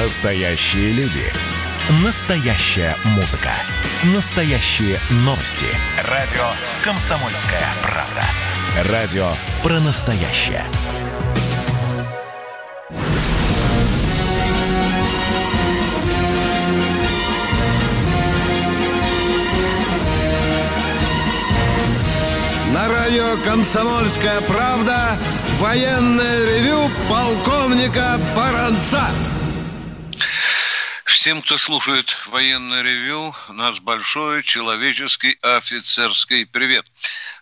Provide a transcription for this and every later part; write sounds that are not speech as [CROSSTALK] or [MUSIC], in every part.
Настоящие люди. Настоящая музыка. Настоящие новости. Радио «Комсомольская правда». Радио про настоящее. На радио «Комсомольская правда» военное ревю полковника Баранца. Всем, кто слушает военное ревю, нас большой человеческий офицерский привет.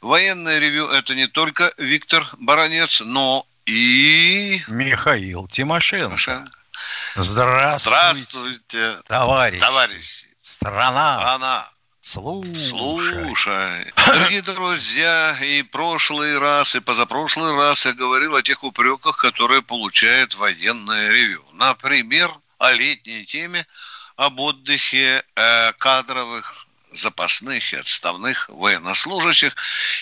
Военное ревю – это не только Виктор Баранец, но и... Михаил Тимошенко. Тимошенко. Здравствуйте, Здравствуйте, товарищ. товарищи. Страна. Она. Слушай. Слушай, дорогие друзья, и прошлый раз, и позапрошлый раз я говорил о тех упреках, которые получает военное ревю. Например, о летней теме об отдыхе э, кадровых запасных и отставных военнослужащих.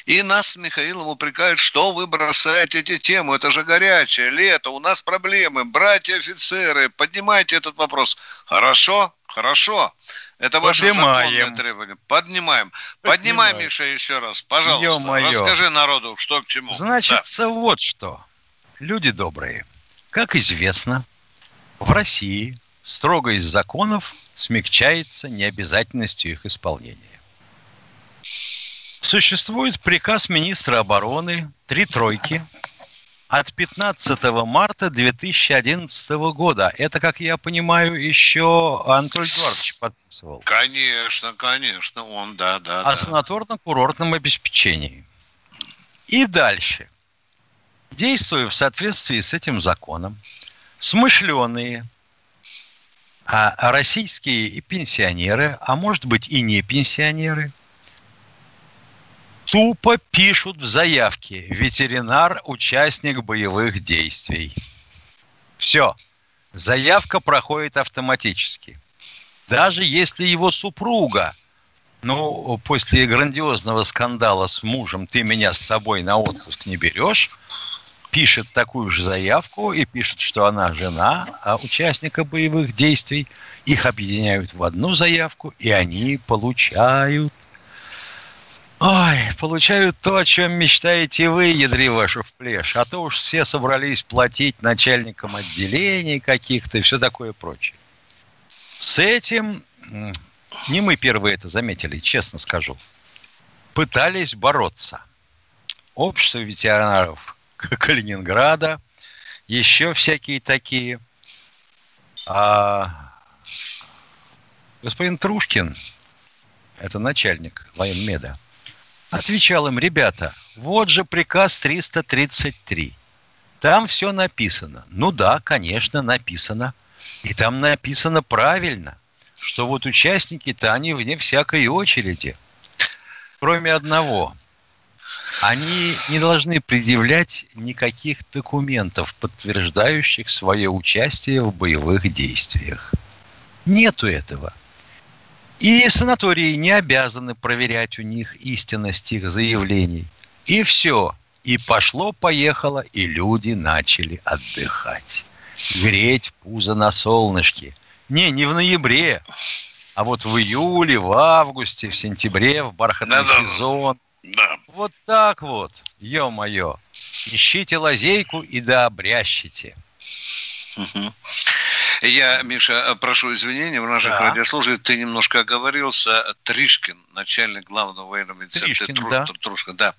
И нас с Михаилом упрекают, что вы бросаете эти темы. Это же горячее лето, у нас проблемы. Братья-офицеры, поднимайте этот вопрос. Хорошо, хорошо. Это ваше законное требование. Поднимаем. Поднимай, Поднимаем. Миша, еще раз. Пожалуйста, Ё-моё. расскажи народу, что к чему. Значит, Да. вот что. Люди добрые. Как известно, в России строгость законов смягчается необязательностью их исполнения. Существует приказ министра обороны «Три тройки» от 15 марта 2011 года. Это, как я понимаю, еще Анатолий Эдуардович подписывал. Конечно, конечно, он, да, да, о да. санаторно-курортном обеспечении. И дальше. Действуя в соответствии с этим законом, смышленые а российские пенсионеры, а может быть и не пенсионеры, тупо пишут в заявке «Ветеринар – участник боевых действий». Все. Заявка проходит автоматически. Даже если его супруга ну, после грандиозного скандала с мужем ты меня с собой на отпуск не берешь, пишет такую же заявку и пишет, что она жена а, участника боевых действий. Их объединяют в одну заявку, и они получают... Ой, получают то, о чем мечтаете вы, ядри вашу в плешь. А то уж все собрались платить начальникам отделений каких-то и все такое прочее. С этим не мы первые это заметили, честно скажу. Пытались бороться. Общество ветеранов [LAUGHS] Калининграда, еще всякие такие. А господин Трушкин, это начальник военмеда, отвечал им, ребята, вот же приказ 333. Там все написано. Ну да, конечно, написано. И там написано правильно, что вот участники-то они вне всякой очереди. Кроме одного. Они не должны предъявлять никаких документов, подтверждающих свое участие в боевых действиях. Нету этого. И санатории не обязаны проверять у них истинность их заявлений. И все. И пошло-поехало, и люди начали отдыхать. Греть пузо на солнышке. Не, не в ноябре, а вот в июле, в августе, в сентябре, в бархатный Да-да. сезон. Да. Вот так вот, ё-моё. Ищите лазейку и да обрящите. Мгм. Я, Миша, прошу извинения, у наших Да. радиослушателей ты немножко оговорился. Тришкин, начальник главного военного медицинского Тришкин, да. Трушкин, да.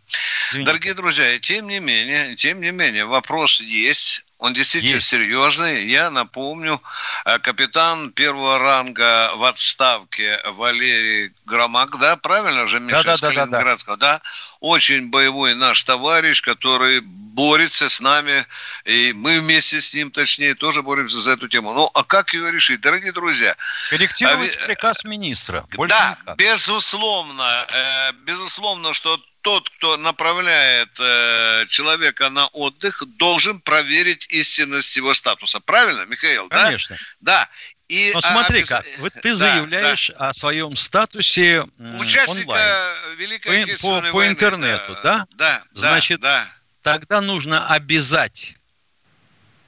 Извините. Дорогие друзья, тем не менее, тем не менее, вопрос есть. Он действительно Есть. серьезный. Я напомню, э, капитан первого ранга в отставке Валерий Громак, да, правильно же, Миша, из Да-да-да-да-да. Калининградского, да? Очень боевой наш товарищ, который борется с нами, и мы вместе с ним, точнее, тоже боремся за эту тему. Ну, а как ее решить? Дорогие друзья, Корректировать А приказ министра. Больше да, никак. безусловно, э, безусловно, что тот, кто направляет э, человека на отдых, должен проверить истинность его статуса. Правильно, Михаил? да? Конечно. Да. И, Но а, смотри-ка, обяз- вот ты Да, заявляешь о своем статусе да. Участника онлайн. Великой По- по- по войны, интернету, да? Да, да, Значит, да. Тогда нужно обязать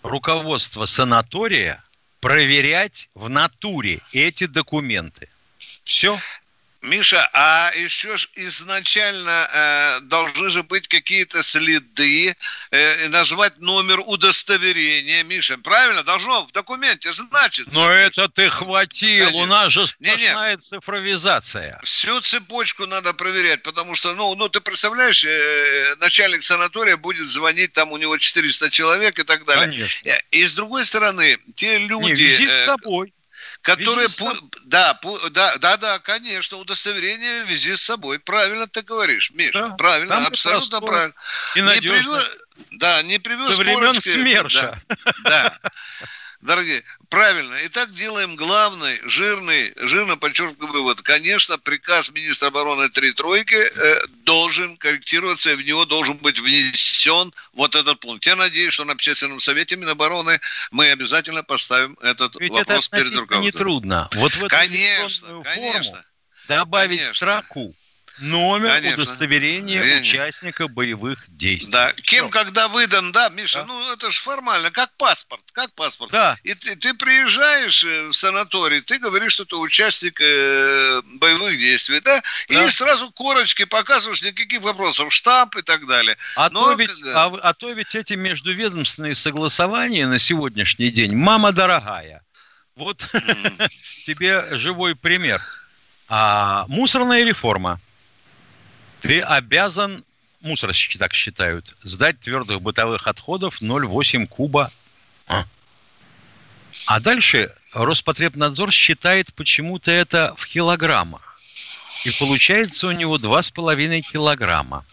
руководство санатория проверять в натуре эти документы. Все. Миша, а еще ж изначально э, должны же быть какие-то следы, э, назвать номер удостоверения, Миша, правильно? Должно в документе значиться. Но это ты хватил, Конечно. у нас же сплошная цифровизация. Всю цепочку надо проверять, потому что, ну, ну ты представляешь, э, начальник санатория будет звонить, там у него 400 человек и так далее. Конечно. Э, И с другой стороны, те люди... Не, вези с э, собой. Которые с да, да, да, да, конечно, удостоверение вези с собой. Правильно ты говоришь, Миш, Да, правильно, абсолютно правильно. И Не привез, да, не привез Со времен корочки, СМЕРШа. Да, да. Дорогие, правильно. Итак, делаем главный, жирный, жирно подчеркиваю вывод. Конечно, приказ министра обороны три тройки э, должен корректироваться, и в него должен быть внесен вот этот пункт. Я надеюсь, что на общественном совете Минобороны мы обязательно поставим этот Ведь это вопрос перед относительно руководством. нетрудно. Вот в эту Конечно, конечно. добавить Конечно. строку номер Конечно. удостоверения Конечно. участника боевых действий. Да, кем, Всё. когда выдан, да, Миша, Да. ну это же формально, как паспорт, как паспорт. Да. И ты, ты приезжаешь э, в санаторий, ты говоришь, что ты участник э, боевых действий, да? Да. И сразу корочки показываешь, никаких вопросов, штамп и так далее. А, Но, то ведь, бы- а, а то ведь эти междуведомственные согласования на сегодняшний день, мама дорогая, вот [LAUGHS] тебе живой пример. А, мусорная реформа. Ты обязан, мусорщики так считают, сдать твердых бытовых отходов 0,8 куба. А. А дальше Роспотребнадзор считает почему-то это в килограммах. И получается у него 2,5 килограмма.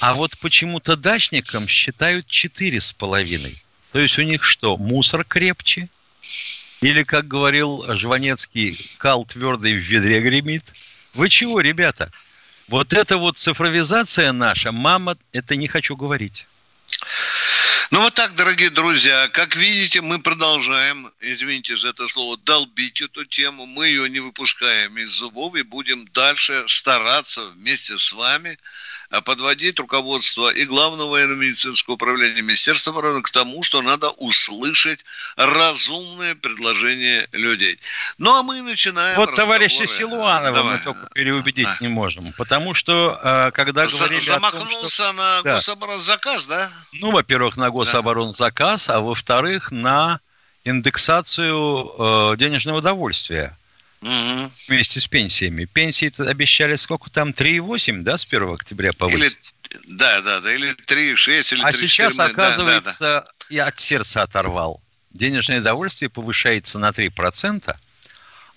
А вот почему-то дачникам считают 4,5. То есть у них что, мусор крепче? Или, как говорил Жванецкий, кал твердый в ведре гремит? Вы чего, ребята? Вот эта вот цифровизация наша, мама, это не хочу говорить. Ну вот так, дорогие друзья, как видите, мы продолжаем, извините за это слово, долбить эту тему. Мы ее не выпускаем из зубов и будем дальше стараться вместе с вами подводить руководство и Главного военно-медицинского управления Министерства обороны к тому, что надо услышать разумные предложения людей. Ну а мы начинаем Вот товарища. Силуанова Давай. мы только переубедить Да. не можем. Потому что, э, когда За- говорили о том, что... Замахнулся на Да. гособоронзаказ, да? Ну, во-первых, на гособоронзаказ, а во-вторых, на индексацию э, денежного довольствия Мгм. вместе с пенсиями. Пенсии обещали сколько там, 3,8, да, с 1 октября Или, повысить? да, да, да, или 3,6, или а 3,4, сейчас, да, да, да. оказывается, я от сердца оторвал. Денежное довольствие повышается на 3%,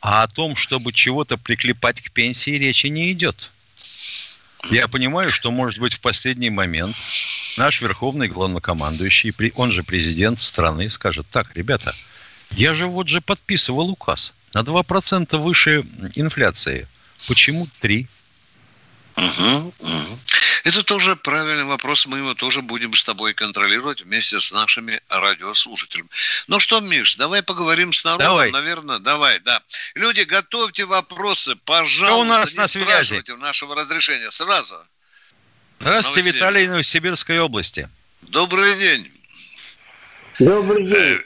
а о том, чтобы чего-то приклепать к пенсии, речи не идет. Я понимаю, что, может быть, в последний момент наш верховный главнокомандующий, он же президент страны, скажет, так, ребята, я же вот же подписывал указ на 2% выше инфляции. Почему 3? Мгм, мгм. Это тоже правильный вопрос, мы его тоже будем с тобой контролировать вместе с нашими радиослушателями. Ну что, Миш, давай поговорим с народом, Давай. наверное, давай, да. Люди, готовьте вопросы, пожалуйста, Кто у нас не на связи? спрашивайте нашего разрешения сразу. Здравствуйте. Виталий, Новосибирской области. Добрый день. Добрый день.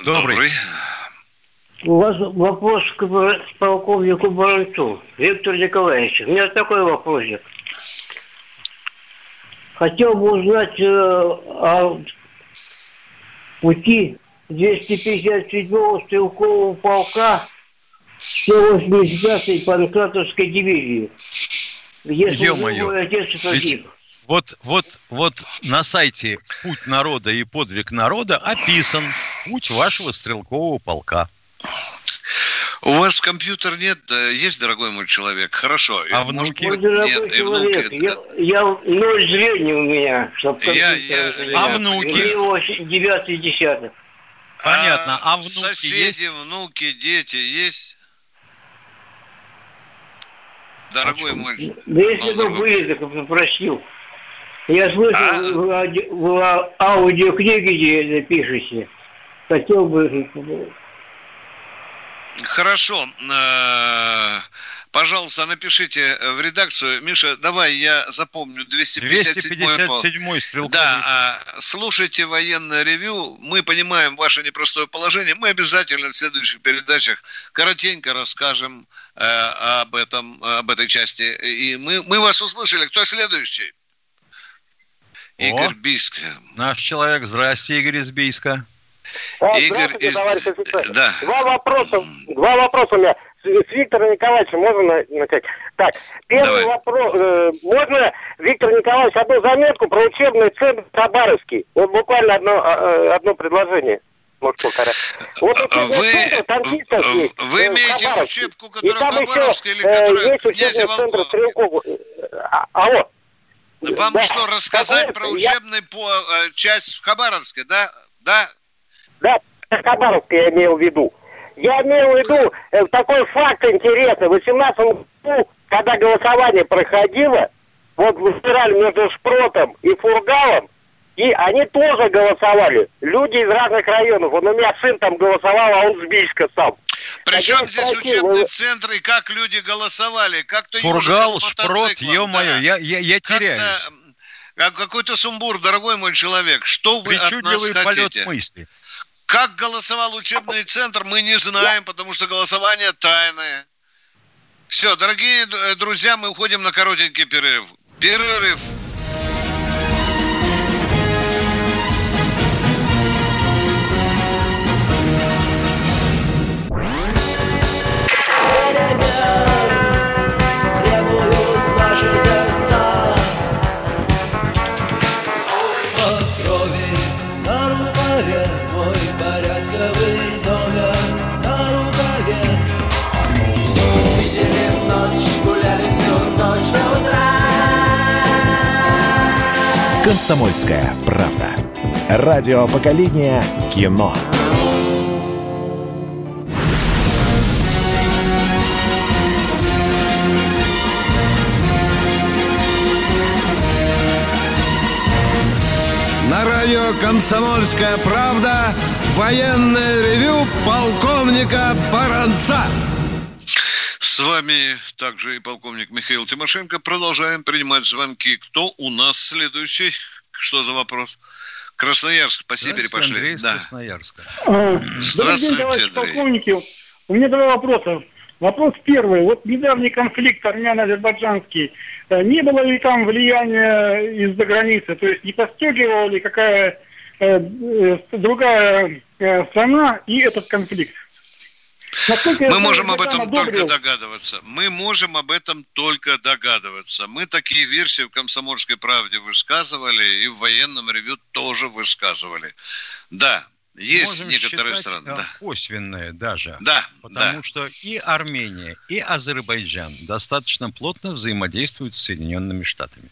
Э, Добрый. У вас вопрос к полковнику Баранцу, Виктору Николаевичу. У меня такой вопросик. Хотел бы узнать э, о пути 257-го стрелкового полка 185-й Панкратовской дивизии, где служил отец погиб. Вот, вот, вот на сайте «Путь народа и подвиг народа» описан путь вашего стрелкового полка. У вас компьютер нет, есть, дорогой мой человек? Хорошо. А Может, внуки? Мой Нет, и внуки. я, я ноль зрения у меня, чтоб Я- компьютер я-. А внуки? У него девятый десяток. Понятно. А внуки Соседи, есть? внуки, дети есть? Дорогой А мой... Да если бы были, так бы попросил. Я слышал А? в, ауди- в а- аудиокниге, пишете. Хотел бы... Хорошо. Э, пожалуйста, напишите в редакцию. Миша, давай я запомню 257 257 стрелковый. Да, а, слушайте военное ревю. Мы понимаем ваше непростое положение. Мы обязательно в следующих передачах коротенько расскажем э, об этом, об этой части. И мы, мы вас услышали. Кто следующий? Игорь О, Бийск. Наш человек. Здрасте, Игорь из Бийска. А, Игорь из... товарищ офицер. Да. Два вопроса, два вопроса у меня. С Виктором Николаевичем можно начать? Так, первый Давай. вопрос. Э, можно, Виктор Николаевич, одну заметку про учебный центр Хабаровский? Вот буквально одно, а, а, одно предложение. Может, полтора. Вот а, вы, центр, есть, вы э, имеете учебку, которая в Хабаровске или э, которая есть учебный центр Стрелков. А, алло. Вам да. что, рассказать про учебный я... по, часть в Хабаровске, да? Да, да, Хабаровск я имел в виду. Я имел в виду э, такой факт интересный. В 18 году, когда голосование проходило, вот выбирали между Шпротом и Фургалом, и они тоже голосовали. Люди из разных районов. Вот у меня сын там голосовал, а он с Бийска сам. Причем так здесь спросил, учебный вы... центр и как люди голосовали? Как-то Фургал, Шпрот, ё-моё, да. я, я, я теряюсь. Какой-то сумбур, дорогой мой человек. Что вы от нас хотите? полет мысли. Как голосовал учебный центр, мы не знаем, потому что голосование тайное. Все, дорогие э, друзья, мы уходим на коротенький перерыв. Перерыв. «Комсомольская правда». Радио поколения кино. На радио «Комсомольская правда» военное ревю полковника Баранца. С вами также и полковник Михаил Тимошенко. Продолжаем принимать звонки. Кто у нас следующий? Что за вопрос? Красноярск, по Сибири пошли. Андрей да. Красноярска. А, Здравствуйте, день, товарищи полковники. У меня два вопроса. Вопрос первый. Вот недавний конфликт армяно-азербайджанский. Э, не было ли там влияния из-за границы? То есть не постегивала ли какая э, э, другая э, страна и этот конфликт? Мы можем об этом только догадываться. Мы можем об этом только догадываться. Мы такие версии в «Комсомольской правде» высказывали, и в военном ревю тоже высказывали. Да, есть Можем некоторые страны. Да. Косвенные даже. Да. Потому да. что и Армения, и Азербайджан достаточно плотно взаимодействуют с Соединенными Штатами.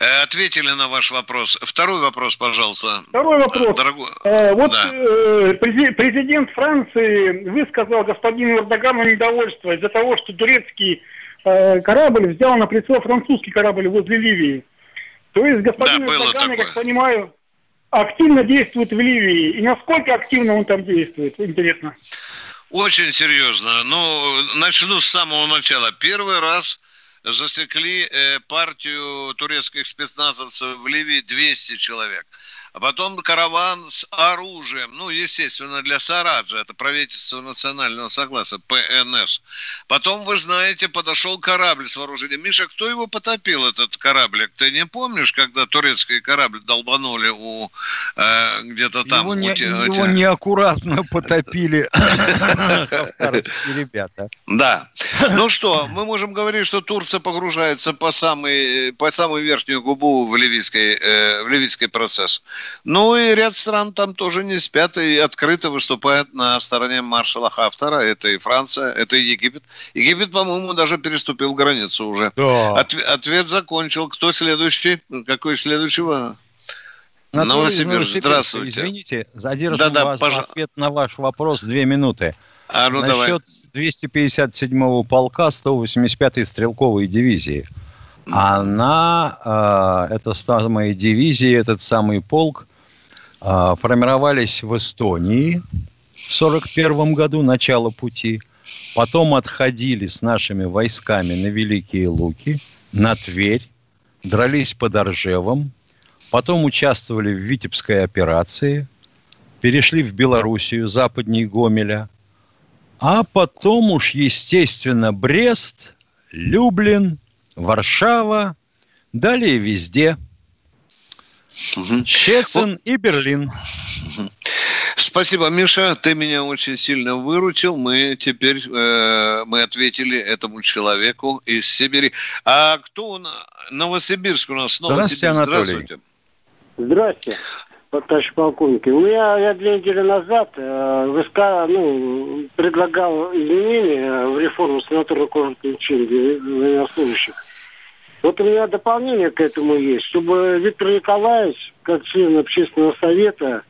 Э, ответили на ваш вопрос. Второй вопрос, пожалуйста. Второй вопрос. Дорогой... Э, вот да. э, президент Франции высказал господину Эрдогану недовольство из-за того, что турецкий э, корабль взял на прицел французский корабль возле Ливии. То есть господин да, Эрдоган, я как понимаю, активно действует в Ливии. И насколько активно он там действует, интересно. Очень серьезно. Ну, начну с самого начала. Первый раз засекли э, партию турецких спецназовцев в Ливии 200 человек а потом караван с оружием, ну, естественно, для Сараджа, это правительство национального согласия, ПНС. Потом, вы знаете, подошел корабль с вооружением. Миша, кто его потопил, этот кораблик? Ты не помнишь, когда турецкий корабль долбанули у э, где-то там? Его, не, у, его неаккуратно потопили [LAUGHS] ребята. Да. Ну что, мы можем говорить, что Турция погружается по самой, по самую верхнюю губу в ливийский, э, в ливийский процесс. Ну и ряд стран там тоже не спят и открыто выступают на стороне маршала Хафтара. Это и Франция, это и Египет. Египет, по-моему, даже переступил границу уже. Да. От, ответ закончил. Кто следующий? Какой следующего? Новосибирск, здравствуйте. Извините, задержу да, да, вас пож... ответ на ваш вопрос две минуты. А, ну, Насчет давай. 257-го полка 185-й стрелковой дивизии – она, э, это самые дивизии, этот самый полк, э, формировались в Эстонии в 1941 году, начало пути. Потом отходили с нашими войсками на Великие Луки, на Тверь, дрались под Оржевом, потом участвовали в Витебской операции, перешли в Белоруссию, западней Гомеля, а потом уж, естественно, Брест, Люблин, Варшава, далее везде. Угу. Щецин вот. и Берлин. Спасибо, Миша, ты меня очень сильно выручил. Мы теперь э, мы ответили этому человеку из Сибири. А кто он? Новосибирск у нас. Новосибирск. Здравствуйте, Здравствуйте. Здравствуйте, товарищ полковник. У меня я две недели назад э, ВСК ну, предлагал изменения в реформу лечения военнослужащих. Вот у меня дополнение к этому есть, чтобы Виктор Николаевич, как член общественного совета,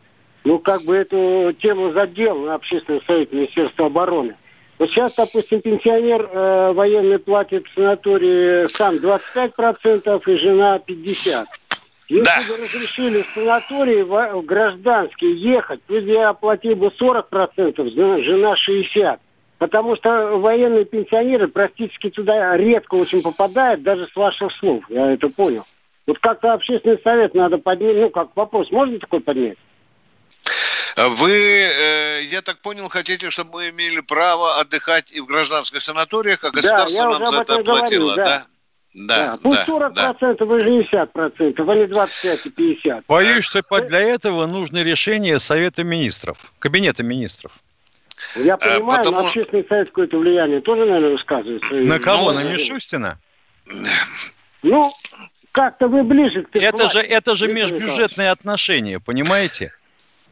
ну, как бы эту тему задел на общественном совете Министерства обороны. Вот сейчас, допустим, пенсионер э, военный платит в санатории сам 25% и жена 50%. Если да. бы разрешили в санатории в, гражданский ехать, пусть я оплатил бы 40%, жена 60%. Потому что военные пенсионеры практически туда редко очень попадают, даже с ваших слов, я это понял. Вот как-то общественный совет надо поднять, ну как вопрос, можно такой поднять? Вы, э, я так понял, хотите, чтобы мы имели право отдыхать и в гражданских санаториях, а государство да, нам за это платило, да? да? Да, да, да, 40% да. и 60%, а не 25 и 50. Боюсь, что для этого нужно решение Совета Министров, Кабинета Министров. Я э, понимаю, Потому... но общественный совет какое-то влияние тоже, наверное, высказывает. На кого? Ну, на Мишустина? Ну, как-то вы ближе к Это же, это же межбюджетные отношения, понимаете?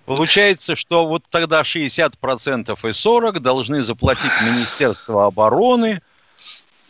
Получается, что вот тогда 60% и 40% должны заплатить Министерство обороны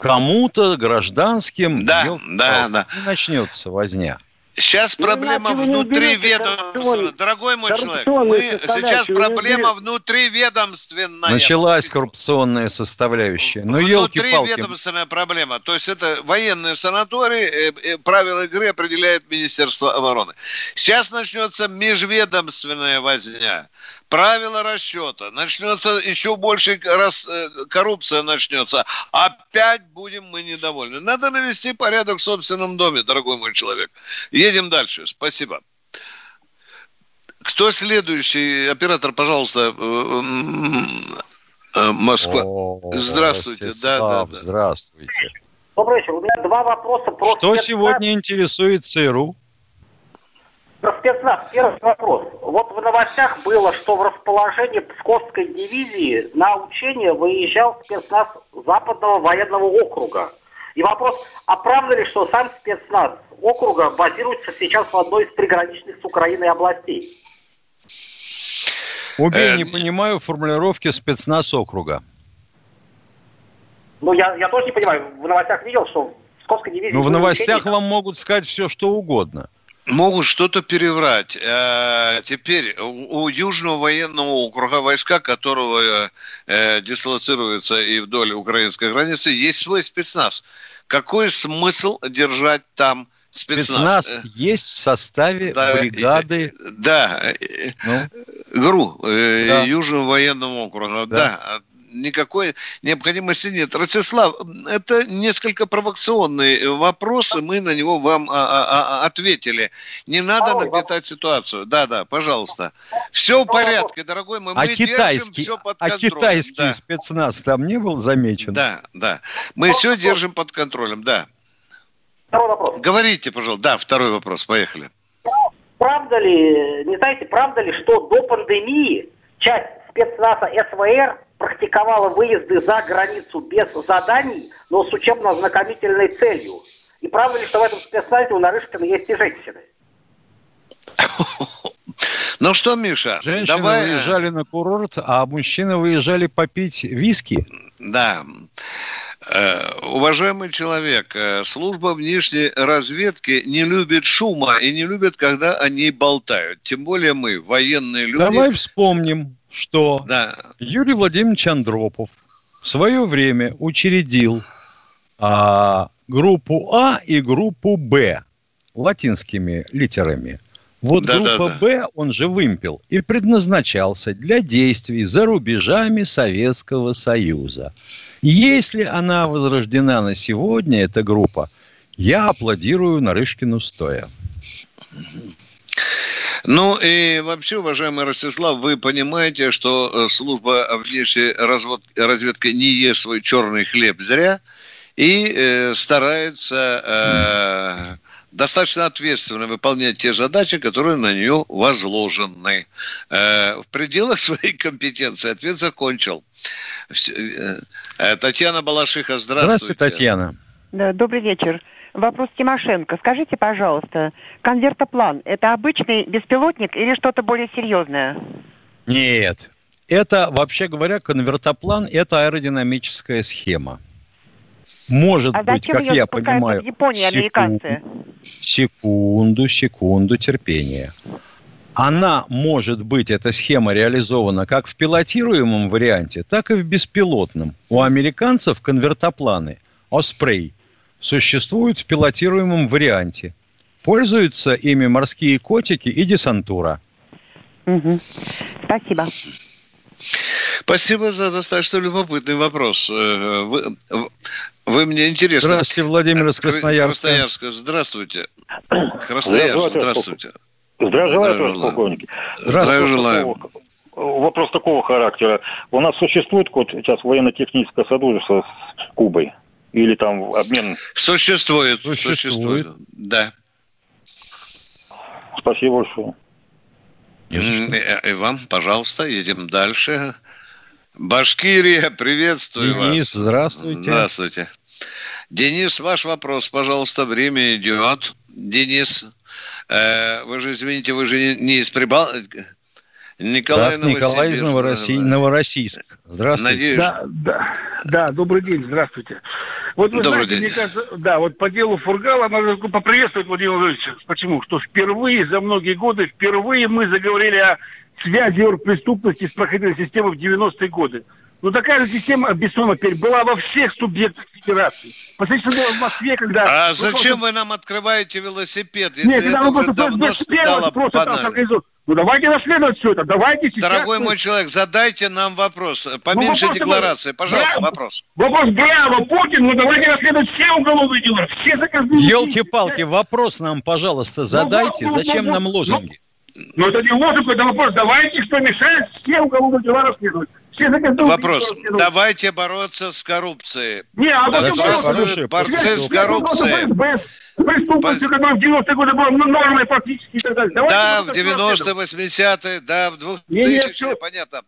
кому-то, гражданским. Да, да, да. Начнется возня. Сейчас проблема внутри ведомства. Дорогой мой человек, мы сейчас проблема внутриведомственная. Началась коррупционная составляющая. Ну, елки-палки. Внутриведомственная проблема. То есть это военные санатории, э, э, правила игры определяет Министерство обороны. Сейчас начнется межведомственная возня правила расчета, начнется еще больше раз э, коррупция начнется, опять будем мы недовольны. Надо навести порядок в собственном доме, дорогой мой человек. Едем дальше. Спасибо. Кто следующий? Оператор, пожалуйста. Э, э, Москва. О, здравствуйте. Да, да, да. Здравствуйте. Добрый вечер. У меня два вопроса про... Что сегодня интересует ЦРУ? Про спецназ. Первый вопрос. Вот в новостях было, что в расположении Псковской дивизии на учение выезжал спецназ Западного военного округа. И вопрос, а правда ли, что сам спецназ округа базируется сейчас в одной из приграничных с Украиной областей? Убей, э, не понимаю формулировки спецназ округа. Ну, я, я тоже не понимаю. В новостях видел, что в Псковской дивизии... Ну, в новостях вам могут сказать все, что угодно могут что-то переврать. А теперь у, Южного военного округа, войска которого э, дислоцируются и вдоль украинской границы, есть свой спецназ. Какой смысл держать там спецназ? Спецназ есть в составе да, бригады. Да, ну? ГРУ, э, да. Южного военного округа. Да. да никакой необходимости нет. Ростислав, это несколько провокационные вопросы, мы на него вам а, а, а, ответили. Не надо нагнетать ситуацию. Да, да, пожалуйста. Все в порядке, дорогой мой. Мы а китайский, все под контролем. А китайский да. спецназ там не был замечен? Да, да. Мы все держим под контролем, да. Второй вопрос. Говорите, пожалуйста. Да, второй вопрос. Поехали. Правда ли, не знаете, правда ли, что до пандемии часть спецназа СВР практиковала выезды за границу без заданий, но с учебно-ознакомительной целью. И правда ли, что в этом спецназе у Нарышкина есть и женщины? Ну что, Миша, Женщины давай... Э, выезжали на курорт, а мужчины выезжали попить виски. Да. Э, уважаемый человек, э, служба внешней разведки не любит шума и не любит, когда они болтают. Тем более мы, военные люди. Давай вспомним, что да. Юрий Владимирович Андропов в свое время учредил а, группу А и группу Б латинскими литерами. Вот да, группа да, да. Б, он же вымпел, и предназначался для действий за рубежами Советского Союза. Если она возрождена на сегодня, эта группа, я аплодирую Нарышкину стоя. Ну и вообще, уважаемый Ростислав, вы понимаете, что э, служба внешней разведки не ест свой черный хлеб зря и э, старается э, достаточно ответственно выполнять те задачи, которые на нее возложены. Э, в пределах [LAUGHS] своей компетенции ответ закончил. Э, э, Татьяна Балашиха, здравствуйте. Здравствуйте, Татьяна. Да, добрый вечер. Вопрос Тимошенко. Скажите, пожалуйста, конвертоплан – это обычный беспилотник или что-то более серьезное? Нет. Это, вообще говоря, конвертоплан – это аэродинамическая схема. Может а быть, как я понимаю... В Японии американцы? Секунду, секунду терпения. Она может быть, эта схема реализована как в пилотируемом варианте, так и в беспилотном. У американцев конвертопланы Osprey существуют в пилотируемом варианте. Пользуются ими морские котики и десантура. Угу. Спасибо. Спасибо за достаточно любопытный вопрос. Э, вы, вы мне интересно. Здравствуйте, Владимир из Красноярска. Красноярска. Здравствуйте. Красноярск, здравствуйте. Здравия желаю, товарищ полковник. Здравия желаю. Вопрос такого характера. У нас существует вот сейчас военно-техническое сотрудничество с Кубой? Или там обмен? Существует. Существует. существует. Да. Спасибо большое. И, и вам, пожалуйста, едем дальше. Башкирия, приветствую Денис, вас. Денис, здравствуйте. Здравствуйте. Денис, ваш вопрос, пожалуйста, время идет. Денис, э, вы же, извините, вы же не из Прибал... Николай, да, Николай из Новороссий... Новороссийск. Здравствуйте. Надеюсь. Да, да, да, добрый день, здравствуйте. Вот вы Добрый знаете, день. мне кажется, да, вот по делу Фургала надо поприветствовать Владимира Владимировича. Почему? Что впервые за многие годы, впервые мы заговорили о связи оргпреступности с проходной системой в 90-е годы. Но такая же система Бессонова теперь была во всех субъектах федерации. Посмотрите, что было в Москве, когда... А зачем вы нам открываете велосипед, если Нет, это уже давно стало просто там организовано. Ну давайте расследовать все это, давайте сейчас... Дорогой мой человек, задайте нам вопрос. Поменьше ну, декларации. Пожалуйста, браво, вопрос. Вопрос, браво, Путин, ну давайте расследовать все уголовные дела, все заказные... Елки-палки, вопрос нам, пожалуйста, ну, задайте. Ну, Зачем ну, нам лозунги? Ну это не лозунг, это вопрос. Давайте, что мешает, все уголовные дела расследовать. Вопрос. Давайте бороться с коррупцией. Не, а да, почему борцы с коррупцией? Преступностью, которая в 90-е годы была нормой фактически и так далее. Давайте да, в 90-е, 80-е, да, в 2000-е, понятно.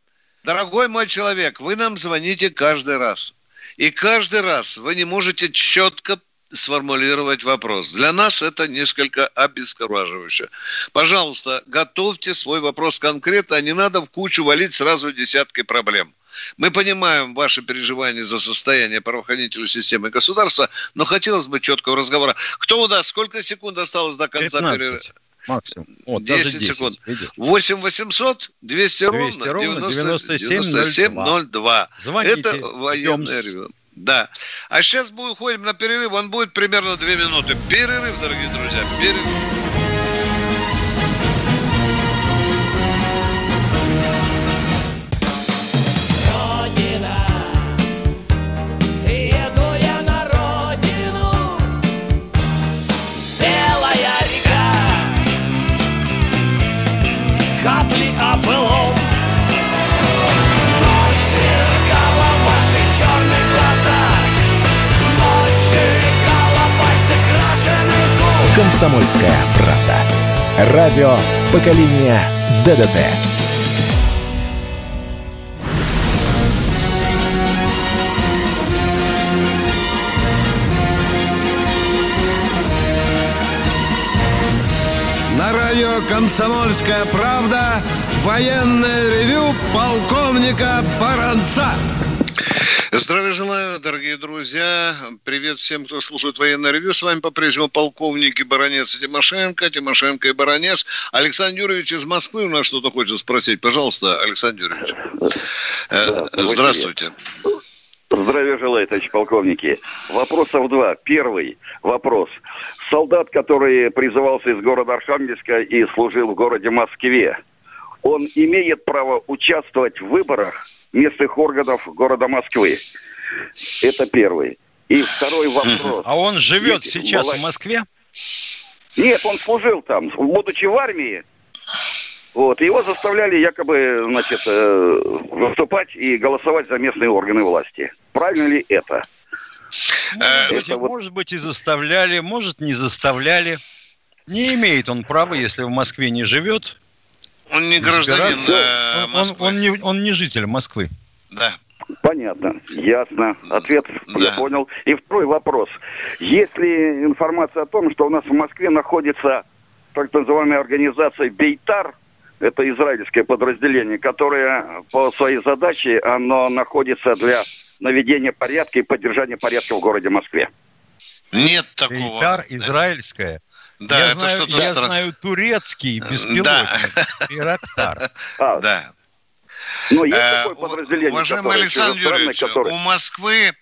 Дорогой мой человек, вы нам звоните каждый раз. И каждый раз вы не можете четко сформулировать вопрос. Для нас это несколько обескураживающе. Пожалуйста, готовьте свой вопрос конкретно, а не надо в кучу валить сразу десятки проблем. Мы понимаем ваши переживания за состояние правоохранительной системы государства, но хотелось бы четкого разговора. Кто у нас? Сколько секунд осталось до конца перерыва? Максимум. Вот, 10, 10 секунд. Видите? 8 800 200, 200 ровно 97, 97 02. Звоните. Это военное ревю. Да. А сейчас мы уходим на перерыв. Он будет примерно две минуты. Перерыв, дорогие друзья. Перерыв. «Комсомольская правда». Радио поколения ДДТ». На радио «Комсомольская правда» военное ревю полковника Баранца. Здравия желаю, дорогие друзья. Привет всем, кто слушает военное ревю. С вами по-прежнему полковники Баранец и Тимошенко. Тимошенко и Баранец. Александр Юрьевич из Москвы у нас что-то хочет спросить. Пожалуйста, Александр Юрьевич. Э, здравствуйте. Здравия желаю, товарищ полковники. Вопросов два. Первый вопрос. Солдат, который призывался из города Архангельска и служил в городе Москве, он имеет право участвовать в выборах местных органов города Москвы? Это первый. И второй вопрос. А он живет Ведь сейчас в Москве? Нет, он служил там. Будучи в армии, вот, его заставляли якобы, значит, э, выступать и голосовать за местные органы власти. Правильно ли это? Может, это быть, вот... может быть, и заставляли, может, не заставляли. Не имеет он права, если в Москве не живет. Он не гражданин э, Москвы. Он, он, не, он не житель Москвы. Да. Понятно, ясно. Ответ да. я понял. И второй вопрос. Есть ли информация о том, что у нас в Москве находится так называемая организация Бейтар, это израильское подразделение, которое по своей задаче оно находится для наведения порядка и поддержания порядка в городе Москве. Нет такого. Бейтар израильское. Да, я это знаю, что-то Я стран... знаю турецкий беспилотник. Да. Ирактар. А, да. Но есть э, такое подразделение, Уважаемый Александр Юрьевич, который... у Москвы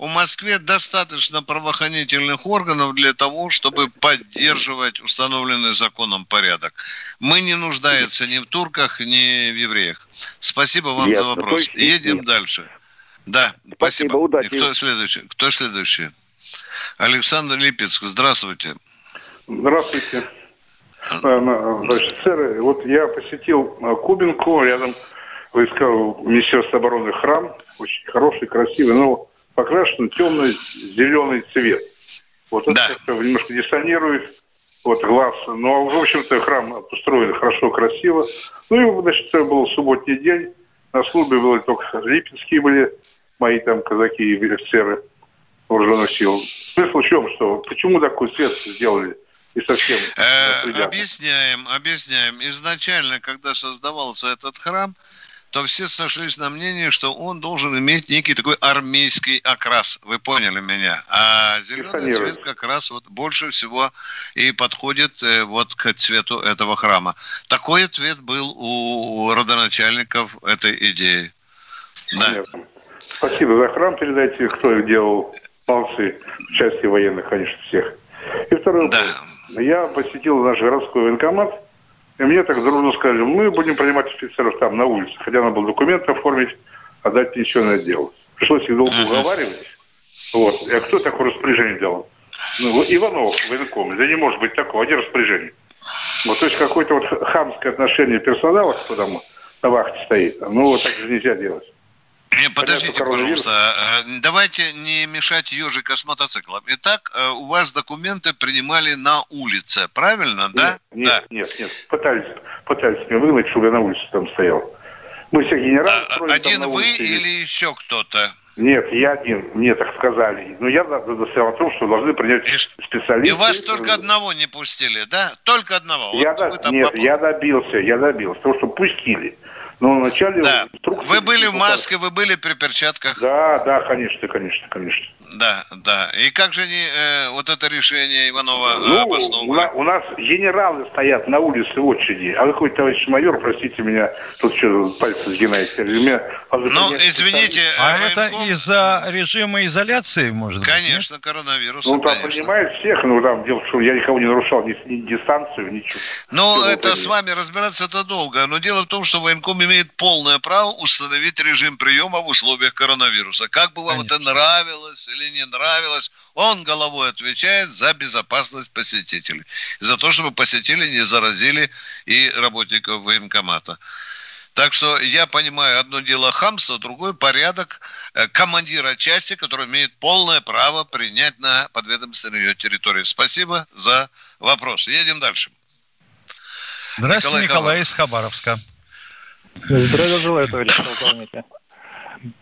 у Москве достаточно правоохранительных органов для того, чтобы поддерживать установленный законом порядок. Мы не нуждаемся ни в турках, ни в евреях. Спасибо вам Ясно. за вопрос. Есть, Едем нет. дальше. Да, спасибо. спасибо. Удачи. И кто следующий? Кто следующий? Александр Липецк, здравствуйте. Здравствуйте. Значит, сэр, вот я посетил э, Кубинку, рядом войска Министерства обороны храм, очень хороший, красивый, но покрашен темно-зеленый цвет. Вот это да. как-то немножко диссонирует вот глаз. Ну, а в общем-то, храм построен хорошо, красиво. Ну, и, значит, это был субботний день. На службе были только липецкие были, мои там казаки и офицеры вооруженных сил. Смысл в чем, что почему такой цвет сделали? И совсем э, объясняем, объясняем. Изначально, когда создавался этот храм, то все сошлись на мнении, что он должен иметь некий такой армейский окрас. Вы поняли меня? А зеленый цвет как раз вот больше всего и подходит э, вот к цвету этого храма. Такой ответ был у родоначальников этой идеи. Да. Спасибо за храм. Передайте, кто делал. Молодцы. В части военных, конечно, всех. И второй да. вопрос. Я посетил наш городской военкомат – и мне так дружно сказали, мы будем принимать офицеров там на улице. Хотя надо было документы оформить, отдать пенсионное дело. Пришлось их долго уговаривать. Вот. А кто такое распоряжение делал? Ну, Иванов, военком. Да не может быть такого, один распоряжение. Вот, то есть какое-то вот хамское отношение персонала, кто там на вахте стоит. Ну, вот так же нельзя делать. Не, подождите, пожалуйста. А, давайте не мешать ежика с мотоциклом. Итак, э, у вас документы принимали на улице, правильно, да? Нет, да. нет, нет. Пытались, пытались меня выгнать, чтобы я на улице там стоял. Мы все генералы. А, один вы или еще кто-то? Нет, я один. Мне так сказали. Но я настоял о том, что должны принять и, специалисты. И вас только одного не пустили, да? Только одного. Я вот до... Нет, попали. я добился, я добился того, что пустили. Но вначале... Да. Вы были в маске, вы были при перчатках. Да, да, конечно, конечно, конечно. Да, да. И как же они э, вот это решение Иванова ну, обосновывают? У, у нас генералы стоят на улице в очереди, а какой товарищ майор, простите меня, тут что, пальцы сгинаете. Меня, ну, извините. А э, это из-за режима изоляции, может быть? Конечно, нет? коронавирус. Ну, там понимает всех, ну, там дело, что я никого не нарушал, ни, ни дистанцию, ничего. Ну, это с вами разбираться это долго, но дело в том, что военком имеет полное право установить режим приема в условиях коронавируса. Как бы вам Конечно. это нравилось или не нравилось, он головой отвечает за безопасность посетителей. За то, чтобы посетители не заразили и работников военкомата. Так что я понимаю, одно дело хамство, другое порядок э, командира части, который имеет полное право принять на подведомственной ее территории. Спасибо за вопрос. Едем дальше. Здравствуйте, Николай, Николай из Хабаровска. Здравия желаю, товарищ полковники.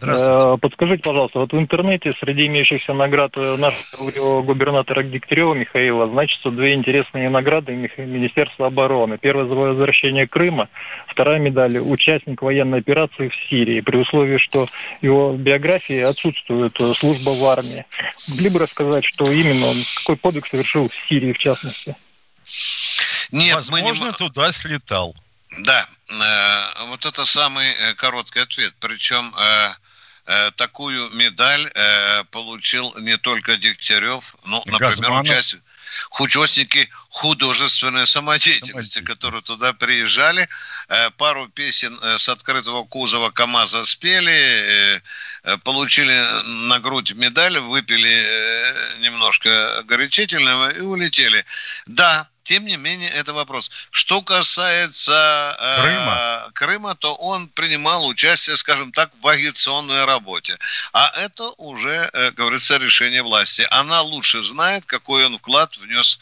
Здравствуйте. Подскажите, пожалуйста, вот в интернете среди имеющихся наград нашего губернатора Дегтярева Михаила значатся две интересные награды Министерства обороны. Первая за возвращение Крыма, вторая медаль участник военной операции в Сирии, при условии, что его биографии отсутствует служба в армии. Могли бы рассказать, что именно он, какой подвиг совершил в Сирии в частности? Нет, Возможно, мы не... туда слетал. Да, э, вот это самый э, короткий ответ. Причем э, э, такую медаль э, получил не только Дегтярев, ну, например, участник участники художественной самодеятельности, которые туда приезжали. Пару песен с открытого кузова КАМАЗа спели, получили на грудь медаль, выпили немножко горячительного и улетели. Да, тем не менее, это вопрос. Что касается э, Крыма. Крыма, то он принимал участие, скажем так, в агитационной работе. А это уже, э, говорится, решение власти. Она лучше знает, какой он вклад внес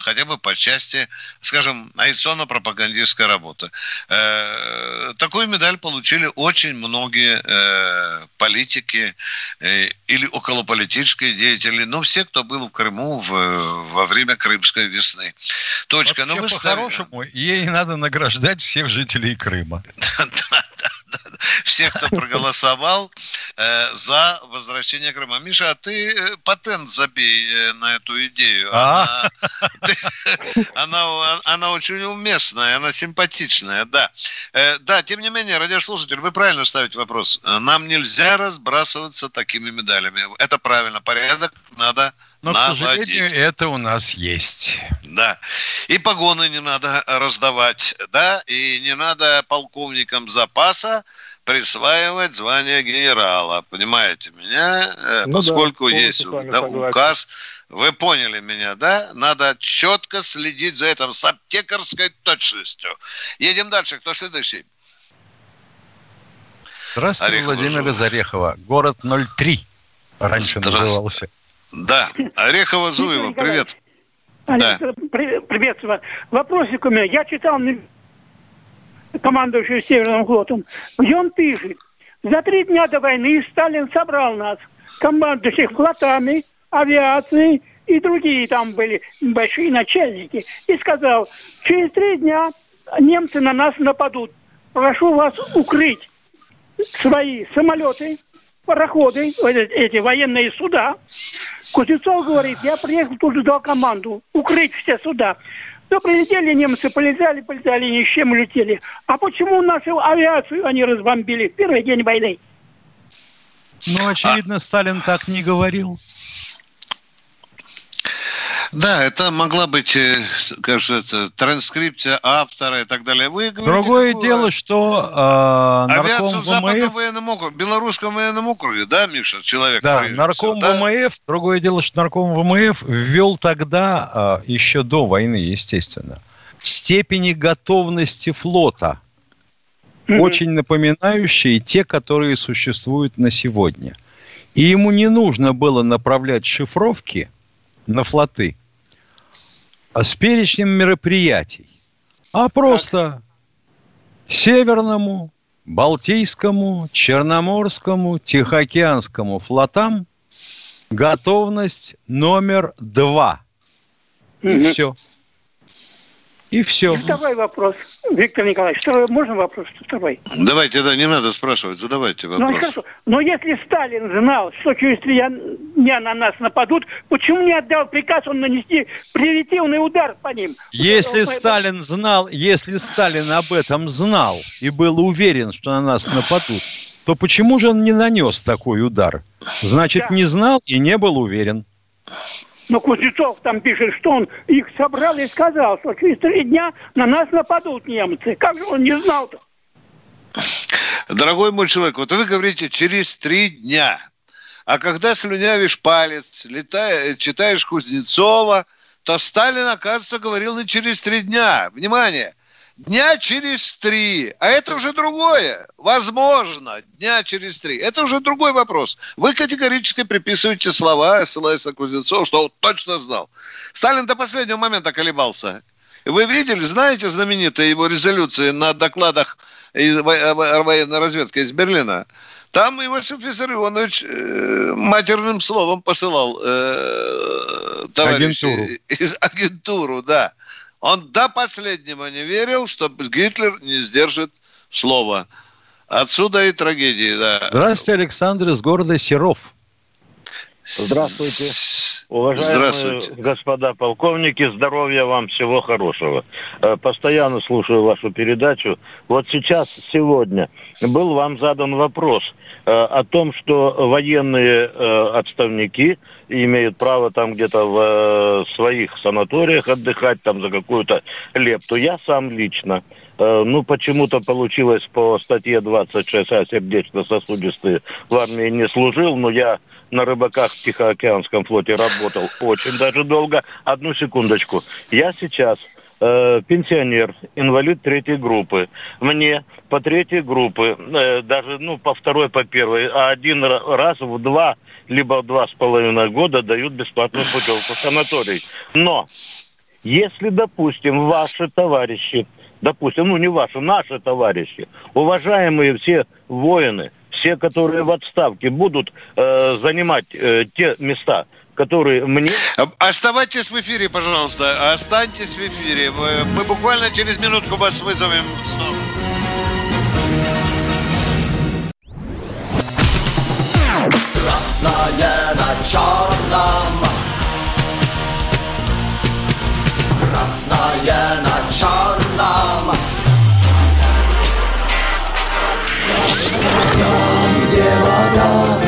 хотя бы по части, скажем, агитационно-пропагандистской работы. Э, такую медаль получили очень многие э, политики э, или околополитические деятели, но все, кто был в Крыму в, во время Крымской весны. Точка. Но вы по-хорошему, ей надо награждать всех жителей Крыма. [LAUGHS] [LAUGHS] Всех, кто проголосовал э, за возвращение Крыма. Миша, а ты э, патент забей э, на эту идею. А? Она, [LAUGHS] ты, она, она очень уместная, она симпатичная, да. Э, да, тем не менее, радиослушатель, вы правильно ставите вопрос. Нам нельзя разбрасываться такими медалями. Это правильно. Порядок надо но, наводить. к сожалению, это у нас есть. Да. И погоны не надо раздавать, да, и не надо полковникам запаса присваивать звание генерала. Понимаете меня? Э, ну Поскольку да, есть да, указ. Вы поняли меня, да? Надо четко следить за этим с аптекарской точностью. Едем дальше. Кто следующий? Здравствуйте, Орехова Владимир Жу. из Орехова. Город 03 раньше назывался. Да, Орехова Зуева, привет. да. Приветствую. Вопросик у меня. Я читал командующий Северным флотом, где он пишет, за три дня до войны Сталин собрал нас, командующих флотами, авиацией и другие там были большие начальники, и сказал, через три дня немцы на нас нападут. Прошу вас укрыть свои самолеты, пароходы, эти военные суда. Кузнецов говорит, я приехал тут ждал команду, укрыть все суда. То прилетели немцы, полетели, полетели, ни с чем улетели. А почему нашу авиацию они разбомбили в первый день войны? Ну, очевидно, а... Сталин так не говорил. Да, это могла быть, э, кажется, транскрипция автора и так далее. Вы говорите, Другое какую... дело, что э, авиацию в Западном военном округе, Белорусском военном округе, да, Миша, человек? Да, нарком да? ВМФ. Другое дело, что нарком ВМФ ввел тогда, э, еще до войны, естественно, степени готовности флота, mm-hmm. очень напоминающие те, которые существуют на сегодня. И ему не нужно было направлять шифровки – на флоты а с перечнем мероприятий, а просто Северному, Балтийскому, Черноморскому, Тихоокеанскому флотам готовность номер два. И угу. все. И все. И второй вопрос, Виктор Николаевич. Второй, можно вопрос второй? Давайте, да, не надо спрашивать, задавайте ну, вопрос. Ну, хорошо. Но если Сталин знал, что через три дня на нас нападут, почему не отдал приказ он нанести превентивный удар по ним? Если вот, Сталин знал, если Сталин об этом знал и был уверен, что на нас нападут, то почему же он не нанес такой удар? Значит, да. не знал и не был уверен. Но Кузнецов там пишет, что он их собрал и сказал, что через три дня на нас нападут немцы. Как же он не знал-то? Дорогой мой человек, вот вы говорите через три дня. А когда слюнявишь палец, летая, читаешь Кузнецова, то Сталин, оказывается, говорил не через три дня. Внимание! Дня через три. А это уже другое. Возможно, дня через три. Это уже другой вопрос. Вы категорически приписываете слова, ссылаясь на Кузнецова, что он точно знал. Сталин до последнего момента колебался. Вы видели, знаете знаменитые его резолюции на докладах из военной разведки из Берлина? Там Иосиф Виссарионович э, матерным словом посылал э, товарищей агентуру. из агентуру, да. Он до последнего не верил, что Гитлер не сдержит слова. Отсюда и трагедии, да. Здравствуйте, Александр из города Серов. Здравствуйте. Уважаемые Здравствуйте. господа полковники, здоровья вам, всего хорошего. Э, Постоянно слушаю вашу передачу. Вот сейчас, сегодня, был вам задан вопрос э, о том, что военные э, отставники имеют право там где-то в э, своих санаториях отдыхать там за какую-то лепту. Я сам лично Э, ну, почему-то получилось по статье 26А сердечно-сосудистые в армии не служил, но я на рыбаках в Тихоокеанском флоте работал очень даже долго. Одну секундочку. Я сейчас э, пенсионер, инвалид третьей группы. Мне по третьей группы, э, даже ну по второй, по первой, а один ра- раз в два либо два с половиной года дают бесплатную путевку в санаторий. Но если, допустим, ваши товарищи, допустим, ну не ваши, наши товарищи, уважаемые все воины, все, которые в отставке, будут э, занимать э, те места, которые мне... Оставайтесь в эфире, пожалуйста. Останьтесь в эфире. Мы буквально через минутку вас вызовем снова. Красное на черном Красное на черном Там, где вода?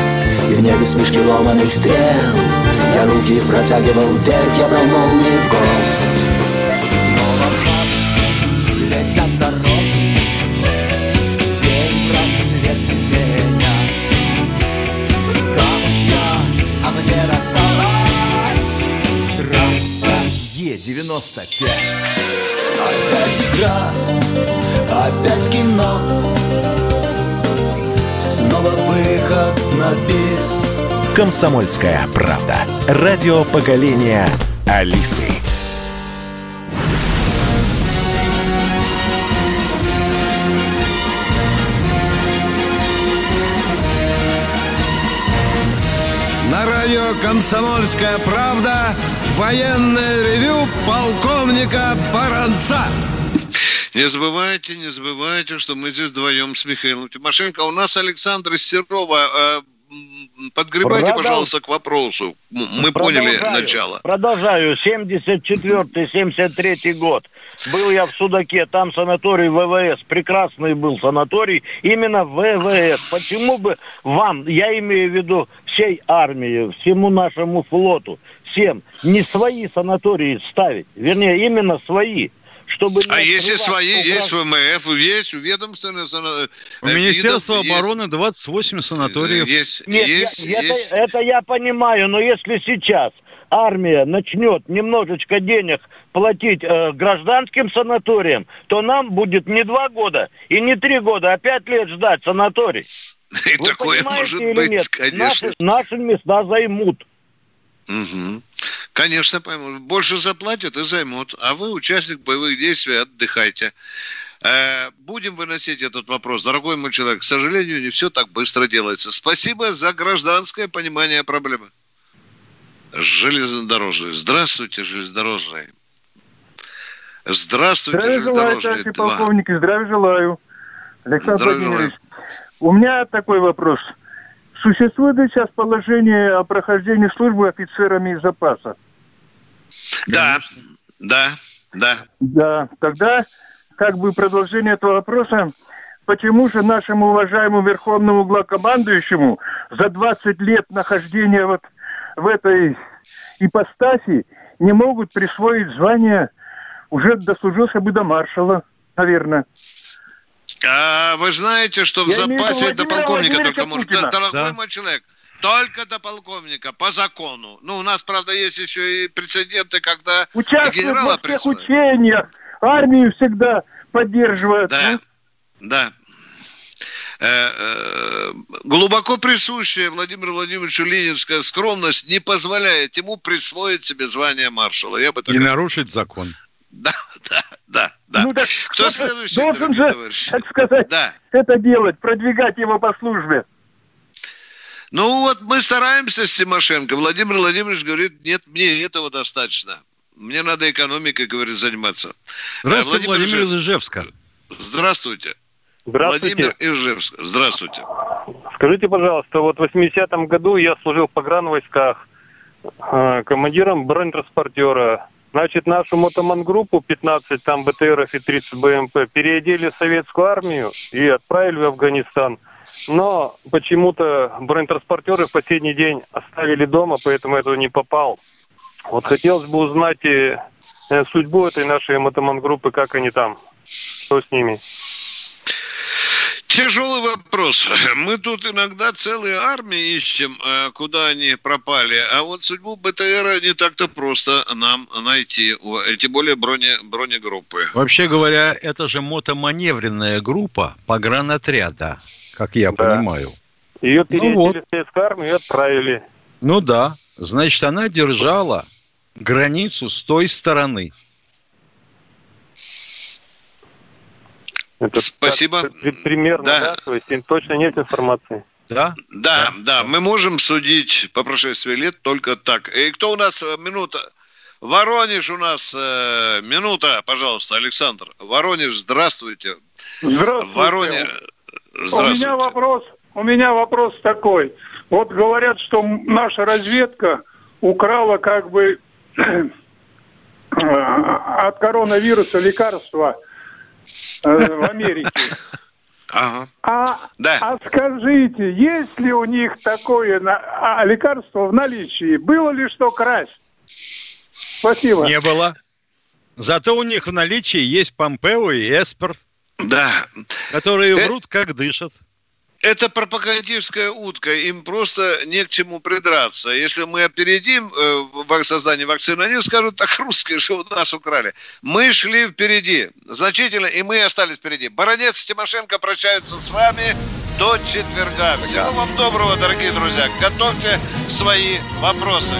И в небе смешки ломаных стрел. Я руки протягивал вверх Я брал в гость Е-95 Опять игра, опять кино Снова выход на бис «Комсомольская правда». Радио поколения Алисы. На радио «Комсомольская правда» военное ревю полковника Баранца. Не забывайте, не забывайте, что мы здесь вдвоем с Михаилом Тимошенко. У нас Александр Серова. Подгребайте, Продол- пожалуйста, к вопросу. Мы поняли Продолжаю. начало. Продолжаю. 74-73 год. Был я в Судаке, там санаторий ВВС. Прекрасный был санаторий. Именно ВВС. Почему бы вам, я имею в виду всей армии, всему нашему флоту, всем, не свои санатории ставить? Вернее, именно свои. Чтобы А если свои, у есть ВМФ, есть ведомственные сана- У э, Министерства видов, есть- обороны 28 санаториев. Есть, Нет, есть, я- есть. Это, это я понимаю, но если сейчас армия начнет немножечко денег платить э, гражданским санаториям, то нам будет не два года и не три года, а пять лет ждать санаторий. [LAUGHS] И Вы такое может или быть, нет? конечно. Наши, наши места займут. Мгм. Конечно, пойму. Больше заплатят и займут. А вы, участник боевых действий, отдыхайте. Э, Будем выносить этот вопрос. Дорогой мой человек, к сожалению, не все так быстро делается. Спасибо за гражданское понимание проблемы. Железнодорожный. Здравствуйте, железнодорожный. Здравствуйте, Здравия желаю, железнодорожный. товарищи Два. полковники, здравия желаю. Александр Здравия Владимирович, у меня такой вопрос. Существует ли сейчас положение о прохождении службы офицерами запаса? Да, да, да. Да, тогда как бы продолжение этого вопроса, почему же нашему уважаемому верховному главкомандующему за 20 лет нахождения вот в этой ипостаси не могут присвоить звание, уже дослужился бы до маршала, наверное. А вы знаете, что в Я запасе до Владимира полковника только может... Путина. Дорогой Да. мой человек, только до полковника, по закону. Ну, у нас, правда, есть еще и прецеденты, когда и Участвует генерала во всех присвоили. учениях, армию всегда поддерживает. Да, да. Э, э, Глубоко присущая Владимиру Владимировичу ленинская скромность не позволяет ему присвоить себе звание маршала. Я бы так... И нарушить закон. Да, да, да, да. Ну так Кто следующий, должен же, товарищи? так сказать, Да. это делать, продвигать его по службе. Ну вот мы стараемся с Тимошенко. Владимир Владимирович говорит, нет, мне этого достаточно. Мне надо экономикой, говорит, заниматься. Здравствуйте, Э, Владимир из Ижевск. Ижевска. Здравствуйте. Здравствуйте. Владимир Ижевск. Здравствуйте. Скажите, пожалуйста, вот в 80-м году я служил в погранвойсках. а, командиром бронетранспортера. Значит, нашу мотоман-группу 15 там БТРов и 30 БМП переодели в советскую армию и отправили в Афганистан. Но почему-то бронетранспортеры в последний день оставили дома, поэтому этого не попал. Вот хотелось бы узнать и, э, судьбу этой нашей мотоман-группы, как они там, что с ними. Тяжелый вопрос. [LAUGHS] Мы тут иногда целые армии ищем, э, куда они пропали. А вот судьбу БТР не так-то просто нам найти. Тем более броне, бронегруппы. Вообще говоря, это же мотоманевренная группа погранотряда, как я да. понимаю. Ее перевели ну вот. в советскую армию и отправили. Ну да. Значит, она держала границу с той стороны. Это Спасибо. Так, примерно, да. да? То есть точно нет информации. Да? Да, да, да. Мы можем судить по прошествии лет только так. И кто у нас? Э, минута. Воронеж у нас э, минута, пожалуйста, Александр. Воронеж, здравствуйте. Здравствуйте. Воронеж. Здравствуйте. У меня вопрос. У меня вопрос такой. Вот говорят, что наша разведка украла как бы [CLEARS THROAT] от коронавируса лекарства Э, в Америке. Ага. А, да. а скажите, есть ли у них такое на, а, лекарство в наличии? Было ли что красть? Спасибо. Не было. Зато у них в наличии есть Помпео и Эспер. Да. Которые э... врут, как дышат. Это пропагандистская утка, им просто не к чему придраться. Если мы опередим э, создание вакцины, они скажут, так русские же у нас украли. Мы шли впереди, значительно, и мы остались впереди. Баронец Тимошенко прощаются с вами до четверга. Всего вам доброго, дорогие друзья. Готовьте свои вопросы.